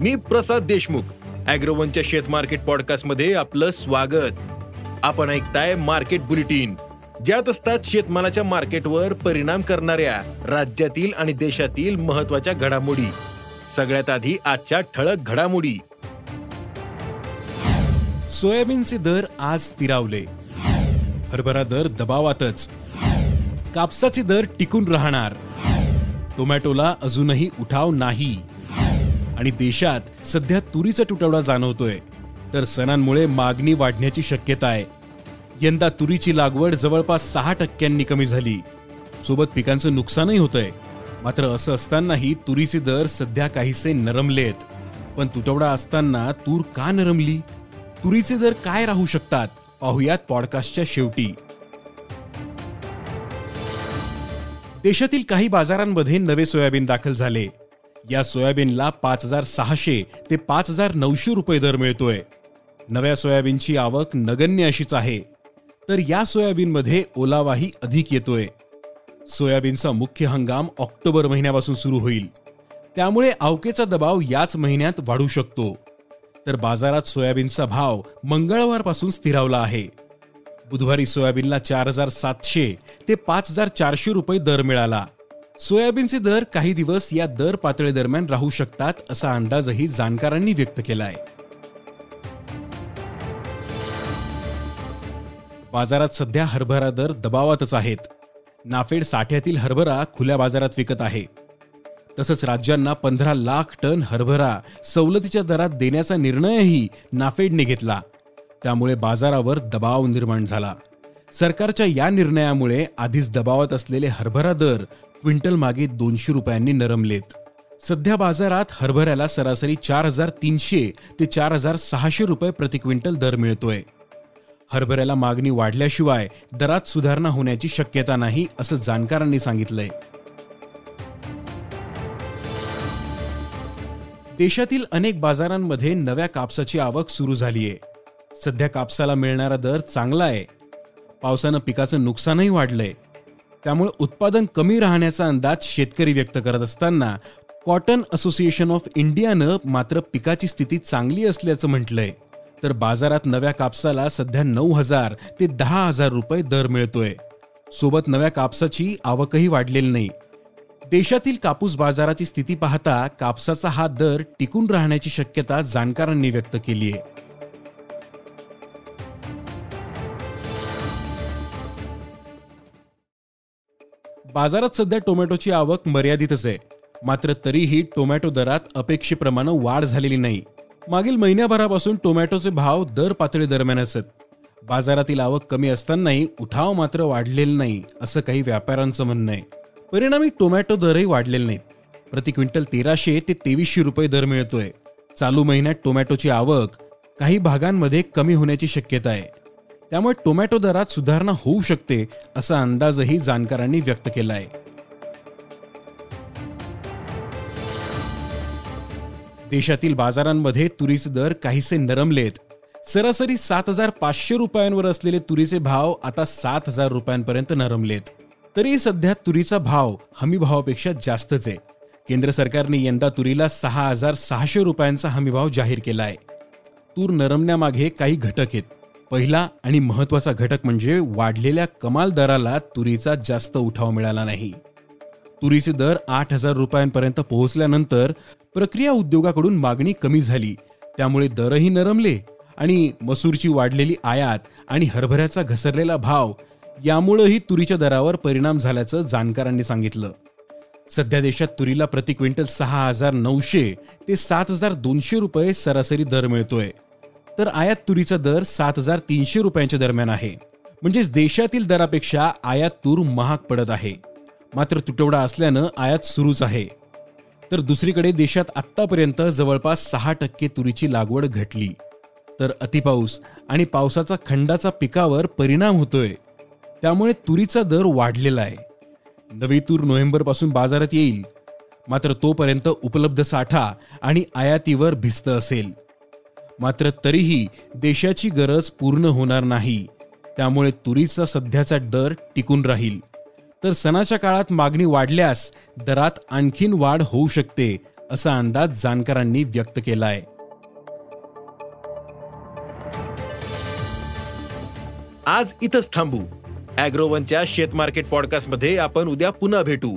मी प्रसाद देशमुख अॅग्रोवनच्या शेत मार्केट पॉडकास्टमध्ये आपलं स्वागत. आपण ऐकताय मार्केट बुलेटिन ज्यात असतात शेतमालाच्या मार्केटवर परिणाम करणाऱ्या राज्यातील आणि देशातील महत्त्वाच्या घडामोडी. सगळ्यात आधी आजच्या ठळक घडामोडी. सोयाबीनचे दर आज स्थिरावले. हरभरा दर दबावातच. कापसाचे दर टिकून राहणार. टोमॅटोला अजूनही उठाव नाही. आणि देशात सध्या तुरीचा तुटवडा जाणवतोय. तर सणांमुळे मागणी वाढण्याची शक्यता आहे. यंदा तुरीची लागवड जवळपास सहा टक्क्यांनी कमी झाली. सोबत पिकांचं नुकसानही होतंय. मात्र असं असतानाही तुरीचे दर सध्या काहीसे नरमलेत. पण तुटवडा असताना तूर का नरमली? तुरीचे दर काय राहू शकतात? पाहुयात पॉडकास्टच्या शेवटी. देशातील काही बाजारांमध्ये नवे सोयाबीन दाखल झाले. या सोयाबीनला पाच हजार सहाशे ते पाच हजार नऊशे रुपये दर मिळतोय. नव्या सोयाबीनची आवक नगण्य अशीच आहे. तर या सोयाबीनमध्ये ओलावाही अधिक येतोय. सोयाबीनचा मुख्य हंगाम ऑक्टोबर महिन्यापासून सुरू होईल. त्यामुळे अवकेचा दबाव याच महिन्यात वाढू शकतो. तर बाजारात सोयाबीनचा भाव मंगळवारपासून स्थिरावला आहे. बुधवारी सोयाबीनला चार हजार सातशे ते पाच हजार चारशे रुपये दर मिळाला. सोयाबीनचे दर काही दिवस या दर पातळी दरम्यान राहू शकतात असा अंदाजही जाणकारांनी व्यक्त केला आहे बाजारात सध्या हरभरा दर दबावातच आहेत. नाफेड साठ्यातील हरभरा खुल्या बाजारात विकत आहे. तसंच राज्यांना पंधरा लाख टन हरभरा सवलतीच्या दरात देण्याचा निर्णयही नाफेडने घेतला. त्यामुळे बाजारावर दबाव निर्माण झाला. सरकारच्या या निर्णयामुळे आधीच दबावात असलेले हरभरा दर क्विंटल मागे दोनशे रुपयांनी नरमलेत. सध्या बाजारात हरभऱ्याला सरासरी चार हजार तीनशे ते चार हजार सहाशे रुपये प्रति क्विंटल दर मिळतोय. हरभऱ्याला मागणी वाढल्याशिवाय दरात सुधारणा होण्याची शक्यता नाही असं जाणकारांनी सांगितलंय. देशातील अनेक बाजारांमध्ये नव्या कापसाची आवक सुरू झालीय. सध्या कापसाला मिळणारा दर चांगला आहे. पावसानं पिकाचं नुकसानही वाढलंय. त्यामुळे उत्पादन कमी राहण्याचा अंदाज शेतकरी व्यक्त करत असताना कॉटन असोसिएशन ऑफ इंडियानं मात्र पिकाची स्थिती चांगली असल्याचं म्हटलंय. तर बाजारात नव्या कापसाला सध्या नऊ हजार ते दहा हजार रुपये दर मिळतोय. सोबत नव्या कापसाची आवकही वाढलेली नाही. देशातील कापूस बाजाराची स्थिती पाहता कापसाचा हा दर टिकून राहण्याची शक्यता जाणकारांनी व्यक्त केली आहे बाजारात सध्या टोमॅटोची आवक मर्यादितच आहे. मात्र तरीही टोमॅटो दरात अपेक्षेप्रमाणे वाढ झालेली नाही. मागील महिन्याभरापासून टोमॅटोचे भाव दर पातळी दरम्यानच आहेत बाजारातील आवक कमी असतानाही उठाव मात्र वाढलेला नाही असं काही व्यापाऱ्यांचं म्हणणं आहे. परिणामी टोमॅटो दरही वाढलेले नाहीत. प्रति क्विंटल तेराशे ते तेवीसशे रुपये दर मिळतोय. चालू महिन्यात टोमॅटोची आवक काही भागांमध्ये कमी होण्याची शक्यता आहे. त्यामुळे टोमॅटो दरात सुधारणा होऊ शकते असा अंदाजही जाणकारांनी व्यक्त केला आहे देशातील बाजारांमध्ये तुरीचे दर काहीसे नरमलेत. सरासरी सात हजार पाचशे रुपयांवर असलेले तुरीचे भाव आता सात हजार रुपयांपर्यंत नरमलेत. तरी सध्या तुरीचा भाव हमी भावापेक्षा जास्तच आहे. केंद्र सरकारने यंदा तुरीला सहा हजार सहाशे रुपयांचा हमीभाव जाहीर केला आहे तूर नरमण्यामागे काही घटक आहेत. पहिला आणि महत्त्वाचा घटक म्हणजे वाढलेल्या कमाल दराला तुरीचा जास्त उठाव मिळाला नाही. तुरीचे दर आठ हजार रुपयांपर्यंत पोहोचल्यानंतर प्रक्रिया उद्योगाकडून मागणी कमी झाली. त्यामुळे दरही नरमले आणि मसूरची वाढलेली आयात आणि हरभऱ्याचा घसरलेला भाव यामुळेही तुरीच्या दरावर परिणाम झाल्याचं जाणकारांनी सांगितलं. सध्या देशात तुरीला प्रति क्विंटल सहा हजार नऊशे ते सात हजार दोनशे रुपये सरासरी दर मिळतोय. तर आयात तुरीचा दर सात हजार तीनशे रुपयांच्या दरम्यान आहे. म्हणजेच देशातील दरापेक्षा आयात तूर महाग पडत आहे. मात्र तुटवडा असल्यानं आयात सुरूच आहे. तर दुसरीकडे देशात आत्तापर्यंत जवळपास सहा टक्के तुरीची लागवड घटली. तर अतिपाऊस आणि पावसाचा खंडाचा पिकावर परिणाम होतोय. त्यामुळे तुरीचा दर वाढलेला आहे. नवी तूर नोव्हेंबरपासून बाजारात येईल. मात्र तोपर्यंत उपलब्ध साठा आणि आयातीवर भिस्त असेल. मात्र तरीही देशाची गरज पूर्ण होणार नाही. त्यामुळे तुरीचा सध्याचा दर टिकून राहील. तर सणाच्या काळात मागणी वाढल्यास दरात आणखीन वाढ होऊ शकते असा अंदाज जाणकारांनी व्यक्त केला आहे आज इथंच थांबू. अॅग्रोवनच्या शेत मार्केट पॉडकास्टमध्ये आपण उद्या पुन्हा भेटू.